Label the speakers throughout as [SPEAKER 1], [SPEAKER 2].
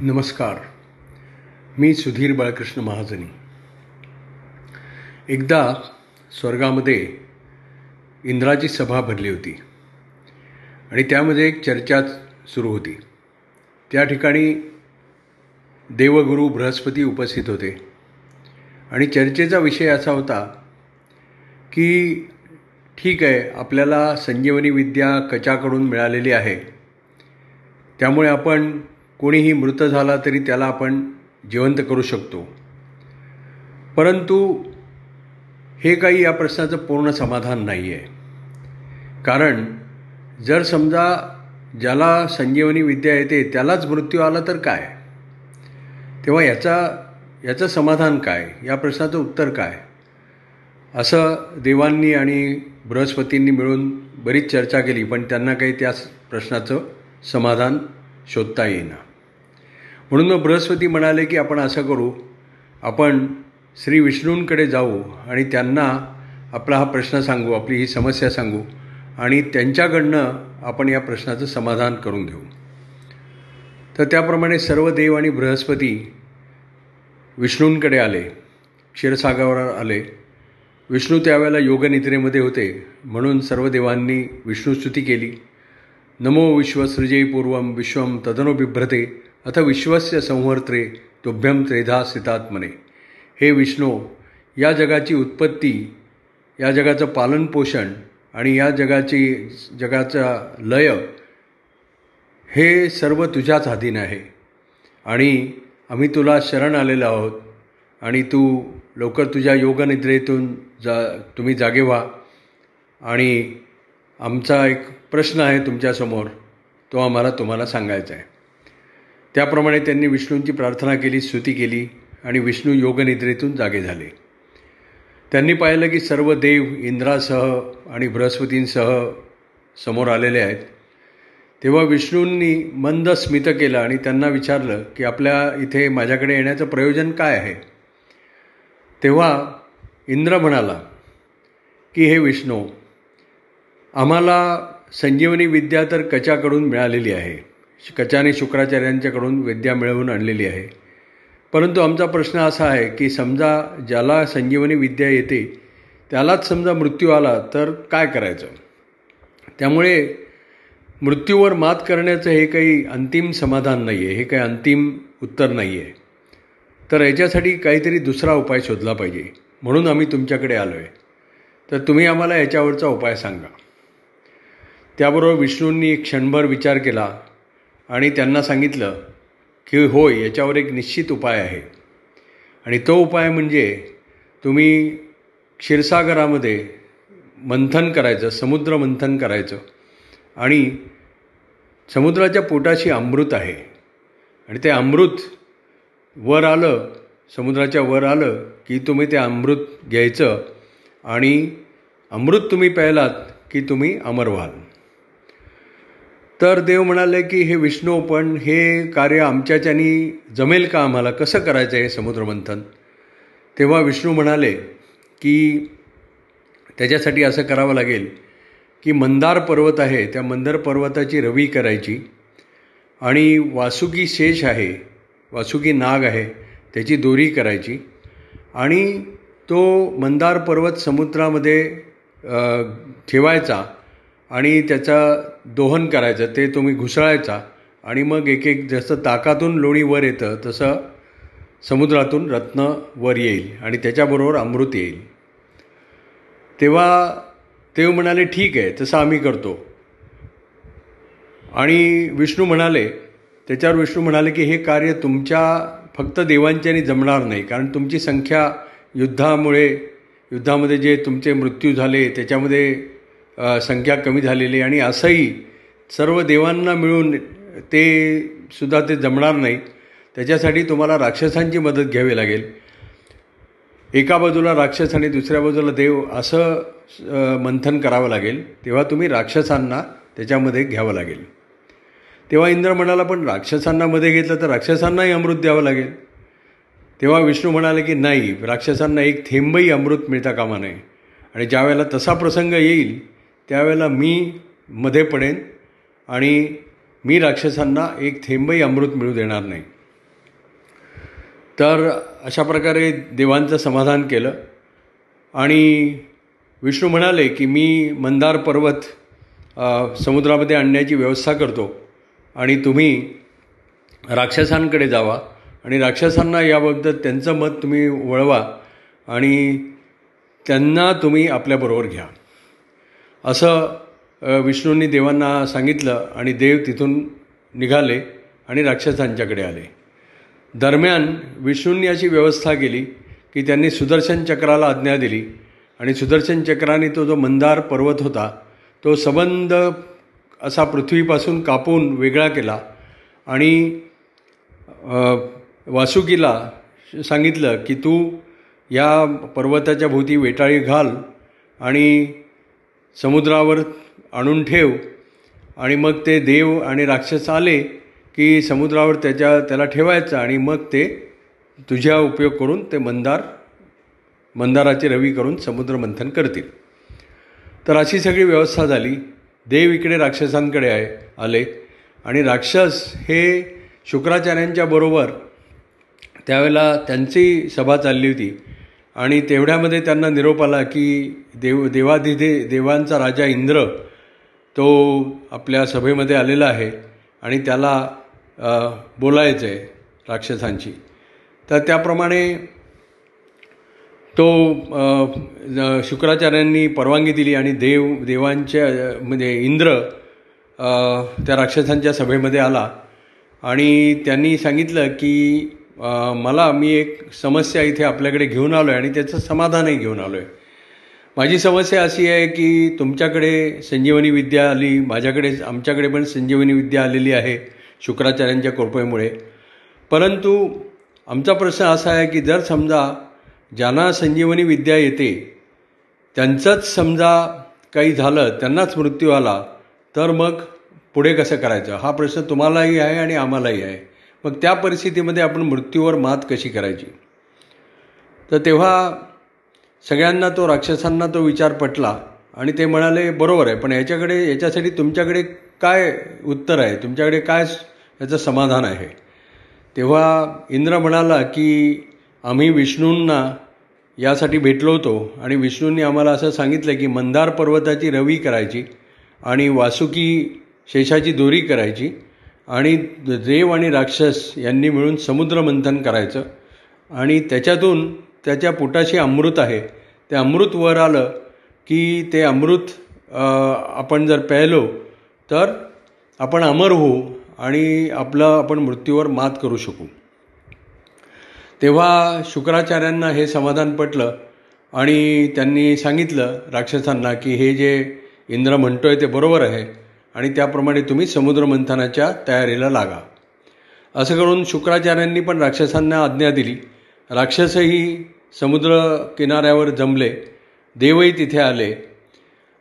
[SPEAKER 1] नमस्कार. मी सुधीर बाळकृष्ण महाजनी. एकदा स्वर्गामध्ये इंद्राची सभा भरली होती आणि त्यामध्ये एक चर्चा सुरू होती. त्या ठिकाणी देवगुरू बृहस्पती उपस्थित होते. आणि चर्चेचा विषय असा होता की ठीक आहे आपल्याला संजीवनी विद्या कचाकडून मिळालेली आहे. त्यामुळे आपण कोणीही मृत झाला तरी त्याला आपण जिवंत करू शकतो. परंतु हे काही या प्रश्नाचं पूर्ण समाधान नाही आहे कारण जर समजा ज्याला संजीवनी विद्या येते त्यालाच मृत्यू आला तर काय? तेव्हा याचा याचं समाधान काय? या प्रश्नाचं उत्तर काय? असं देवांनी आणि बृहस्पतींनी मिळून बरीच चर्चा केली पण त्यांना काही त्या प्रश्नाचं समाधान शोधता येईना. म्हणून मग बृहस्पती म्हणाले की आपण असं करू आपण श्री विष्णूंकडे जाऊ आणि त्यांना आपला हा प्रश्न सांगू आपली ही समस्या सांगू आणि त्यांच्याकडनं आपण या प्रश्नाचं समाधान करून घेऊ. तर त्याप्रमाणे सर्व देव आणि बृहस्पती विष्णूंकडे आले क्षीरसागरावर आले. विष्णू त्यावेळेला योगनिद्रेमध्ये होते म्हणून सर्व देवांनी विष्णुस्तुती केली. नमो विश्वसृजय पूर्वम विश्वम तदनो बिभ्रते अथ विश्वस्य संवर्त्रे तुभ्यम त्रेधा स्थितात्मने हे विष्णू या जगाची उत्पत्ती या जगाचं पालनपोषण आणि या जगाची जगाचा लय हे सर्व तुझ्याच अधीन आहे. आणि आम्ही तुला शरण आलेलो आहोत. आणि तू लवकर तुझ्या योगनिद्रेतून जा तुम्ही जागे व्हा. आणि आमचा एक प्रश्न आहे तुमच्यासमोर तो आम्हाला तुम्हाला सांगायचा आहे. त्याप्रमाणे त्यांनी विष्णूंची प्रार्थना केली स्तुती केली आणि विष्णू योगनिद्रेतून जागे झाले. त्यांनी पाहिलं की सर्व देव इंद्रासह आणि बृहस्पतींसह समोर आलेले आहेत. तेव्हा विष्णूंनी मंद स्मित केलं आणि त्यांना विचारलं की आपल्या इथे माझ्याकडे येण्याचं प्रयोजन काय आहे? तेव्हा इंद्र म्हणाला की हे विष्णू आम्हाला संजीवनी विद्या तर कचाकडून मिळालेली आहे. कचाने शुक्राचार्यांच्याकडून विद्या मिळवून आणलेली आहे. परंतु आमचा प्रश्न असा आहे की समजा ज्याला संजीवनी विद्या येते त्यालाच समजा मृत्यू आला तर काय करायचं? त्यामुळे मृत्यूवर मात करण्याचं हे काही अंतिम समाधान नाही आहे हे काही अंतिम उत्तर नाही आहे तर याच्यासाठी काहीतरी दुसरा उपाय शोधला पाहिजे. म्हणून आम्ही तुमच्याकडे आलो आहे तर तुम्ही आम्हाला याच्यावरचा उपाय सांगा. त्याबरोबर विष्णूंनी क्षणभर विचार केला. आणि त्यांना सांगितलं की होय याच्यावर एक निश्चित उपाय आहे. आणि तो उपाय म्हणजे तुम्ही क्षीरसागरामध्ये मंथन करायचं समुद्र मंथन करायचं. आणि समुद्राच्या पोटाशी अमृत आहे. आणि ते अमृत वर आलं समुद्राच्या वर आलं की तुम्ही ते अमृत घ्यायचं आणि अमृत तुम्ही प्यायलात की तुम्ही अमर व्हाल. तर देव म्हणाले की हे विष्णू पण हे कार्य आमच्याच्यानी जमेल का आम्हाला? कसं करायचं आहे समुद्रमंथन? तेव्हा विष्णू म्हणाले की त्याच्यासाठी असं करावं लागेल की मंदार पर्वत आहे त्या मंदार पर्वताची रवी करायची आणि वासुकी शेष आहे वासुकी नाग आहे त्याची दोरी करायची आणि तो मंदार पर्वत समुद्रामध्ये ठेवायचा आणि त्याचा दोहन करायचं ते तुम्ही घुसळायचा. आणि मग एक एक जसं ताकातून लोणी वर येतं तसं समुद्रातून रत्न वर येईल आणि त्याच्याबरोबर अमृत येईल. तेव्हा ते म्हणाले ठीक आहे तसं आम्ही करतो. आणि विष्णू म्हणाले त्याच्यावर विष्णू म्हणाले की हे कार्य तुमच्या फक्त देवांच्याने जमणार नाही कारण तुमची संख्या युद्धामुळे युद्धामध्ये जे तुमचे मृत्यू झाले त्याच्यामध्ये संख्या कमी झालेली आणि असंही सर्व देवांना मिळून ते सुद्धा ते जमणार नाही त्याच्यासाठी तुम्हाला राक्षसांची मदत घ्यावी लागेल. एका बाजूला राक्षस आणि दुसऱ्या बाजूला देव असं मंथन करावं लागेल. तेव्हा तुम्ही राक्षसांना त्याच्यामध्ये घ्यावं लागेल. तेव्हा इंद्र म्हणाला पण राक्षसांना मध्ये घेतलं तर राक्षसांनाही अमृत द्यावं लागेल. तेव्हा विष्णू म्हणाले की नाही राक्षसांना एक थेंबही अमृत मिळता कामा नये. आणि ज्यावेळेला तसा प्रसंग येईल त्यावेळेला मी मध्ये पडेन आणि मी राक्षसांना एक थेंबही अमृत मिळू देणार नाही. तर अशा प्रकारे देवांचं समाधान केलं. आणि विष्णू म्हणाले की मी मंदार पर्वत समुद्रामध्ये आणण्याची व्यवस्था करतो आणि तुम्ही राक्षसांकडे जावा आणि राक्षसांना याबाबत त्यांचं मत तुम्ही वळवा आणि त्यांना तुम्ही आपल्याबरोबर घ्या. असं विष्णूंनी देवांना सांगितलं आणि देव तिथून निघाले आणि राक्षसांच्याकडे आले. दरम्यान विष्णूंनी अशी व्यवस्था केली की त्यांनी सुदर्शन चक्राला आज्ञा दिली आणि सुदर्शन चक्राने तो जो मंदार पर्वत होता तो सबंध असा पृथ्वीपासून कापून वेगळा केला आणि वासुकीला सांगितलं की तू या पर्वताच्या भोवती वेटाळी घाल आणि समुद्रावर आणून ठेव आणि मग ते देव आणि राक्षस आले की समुद्रावर त्याच्या त्याला ठेवायचं आणि मग ते तुझ्या उपयोग करून ते मंदार मंदाराची रवी करून समुद्रमंथन करतील. तर अशी सगळी व्यवस्था झाली. देव इकडे राक्षसांकडे आहे आले. आणि राक्षस हे शुक्राचार्यांच्या बरोबर त्यावेळेला त्यांची सभा चालली होती. आणि तेवढ्यामध्ये त्यांना निरोप आला की देव देवाधिदे देवांचा राजा इंद्र तो आपल्या सभेमध्ये आलेला आहे आणि त्याला बोलायचं आहे राक्षसांची. तर त्याप्रमाणे तो शुक्राचार्यांनी परवानगी दिली आणि देव देवांच्या म्हणजे इंद्र त्या राक्षसांच्या सभेमध्ये आला. आणि त्यांनी सांगितलं की मला मी एक समस्या इथे आपल्याकडे घेऊन आलो आहे आणि त्याचं समाधानही घेऊन आलो आहे माझी समस्या अशी आहे की तुमच्याकडे संजीवनी विद्या आली माझ्याकडे आमच्याकडे पण संजीवनी विद्या आलेली आहे शुक्राचार्यांच्या कृपेमुळे. परंतु आमचा प्रश्न असा आहे की जर समजा ज्यांना संजीवनी विद्या येते त्यांचंच समजा काही झालं त्यांनाच मृत्यू आला तर मग पुढे कसं करायचं? हा प्रश्न तुम्हालाही आहे आणि आम्हालाही आहे. मग त्या परिस्थितीमध्ये आपण मृत्यूवर मात कशी करायची? तर तेव्हा सगळ्यांना तो राक्षसांना तो विचार पटला आणि ते म्हणाले बरोबर आहे पण याच्याकडे याच्यासाठी तुमच्याकडे काय उत्तर आहे? तुमच्याकडे काय याचं समाधान आहे? तेव्हा इंद्र म्हणाला की आम्ही विष्णूंना यासाठी भेटलो होतो आणि विष्णूंनी आम्हाला असं सांगितलं की मंदार पर्वताची रवी करायची आणि वासुकी शेषाची दोरी करायची आणि देव आणि राक्षस यांनी मिळून समुद्रमंथन करायचं. आणि त्याच्यातून त्याच्या पोटाशी अमृत आहे. ते अमृत वर आलं की ते अमृत आपण जर प्यायलो तर आपण अमर होऊ आणि आपलं आपण मृत्यूवर मात करू शकू. तेव्हा शुक्राचार्यांना हे समाधान पटलं आणि त्यांनी सांगितलं राक्षसांना की हे जे इंद्र म्हणतोय ते बरोबर आहे. आणि त्याप्रमाणे तुम्ही समुद्रमंथनाच्या तयारीला लागा. असं करून शुक्राचार्यांनी पण राक्षसांना आज्ञा दिली. राक्षसही समुद्र किनाऱ्यावर जमले. देवही तिथे आले.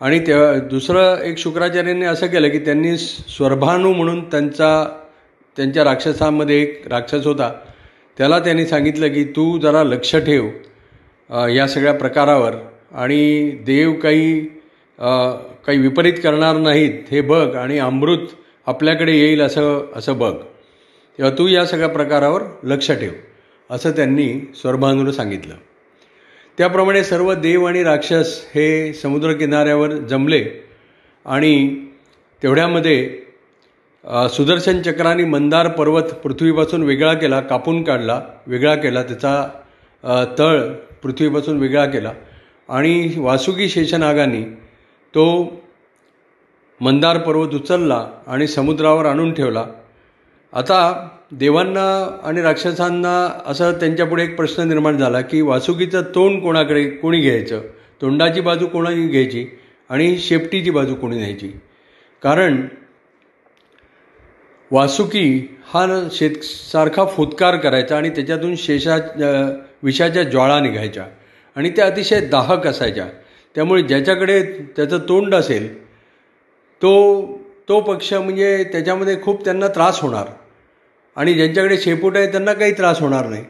[SPEAKER 1] आणि त्या दुसरं एक शुक्राचार्यांनी असं केलं की त्यांनी स्वर्भानू म्हणून त्यांचा त्यांच्या राक्षसांमध्ये एक राक्षस होता. त्याला त्यांनी सांगितलं की तू जरा लक्ष ठेव या सगळ्या प्रकारावर. आणि देव काही काही विपरीत करणार नाहीत हे बघ आणि अमृत आपल्याकडे येईल असं असं बघ. तेव्हा तू या सगळ्या प्रकारावर लक्ष ठेव असं त्यांनी स्वर्भानूला सांगितलं. त्याप्रमाणे सर्व देव आणि राक्षस हे समुद्रकिनाऱ्यावर जमले आणि तेवढ्यामध्ये सुदर्शन चक्राने मंदार पर्वत पृथ्वीपासून वेगळा केला कापून काढला वेगळा केला त्याचा तळ पृथ्वीपासून वेगळा केला. आणि वासुकी शेषनागाने तो मंदार पर्वत उचलला आणि समुद्रावर आणून ठेवला. आता देवांना आणि राक्षसांना असं त्यांच्यापुढे एक प्रश्न निर्माण झाला की वासुकीचं तोंड कोणाकडे कोणी घ्यायचं? तोंडाची बाजू कोणाची घ्यायची आणि शेपटीची बाजू कोणी घ्यायची? कारण वासुकी हा शेतसारखा शेत सारखा फुतकार करायचा आणि त्याच्यातून शेषा विषाच्या ज्वाळा निघायच्या आणि त्या अतिशय दाहक असायच्या. त्यामुळे ज्याच्याकडे त्याचं तोंड असेल तो तो पक्ष म्हणजे त्याच्यामध्ये खूप त्यांना त्रास होणार. आणि ज्यांच्याकडे शेपूट आहे त्यांना काही त्रास होणार नाही.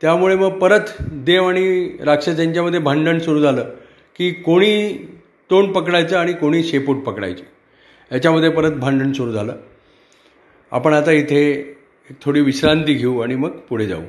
[SPEAKER 1] त्यामुळे मग परत देव आणि राक्षस यांच्यामध्ये भांडण सुरू झालं की कोणी तोंड पकडायचं आणि कोणी शेपूट पकडायची. याच्यामध्ये परत भांडण सुरू झालं. आपण आता इथे एक थोडी विश्रांती घेऊ आणि मग पुढे जाऊ.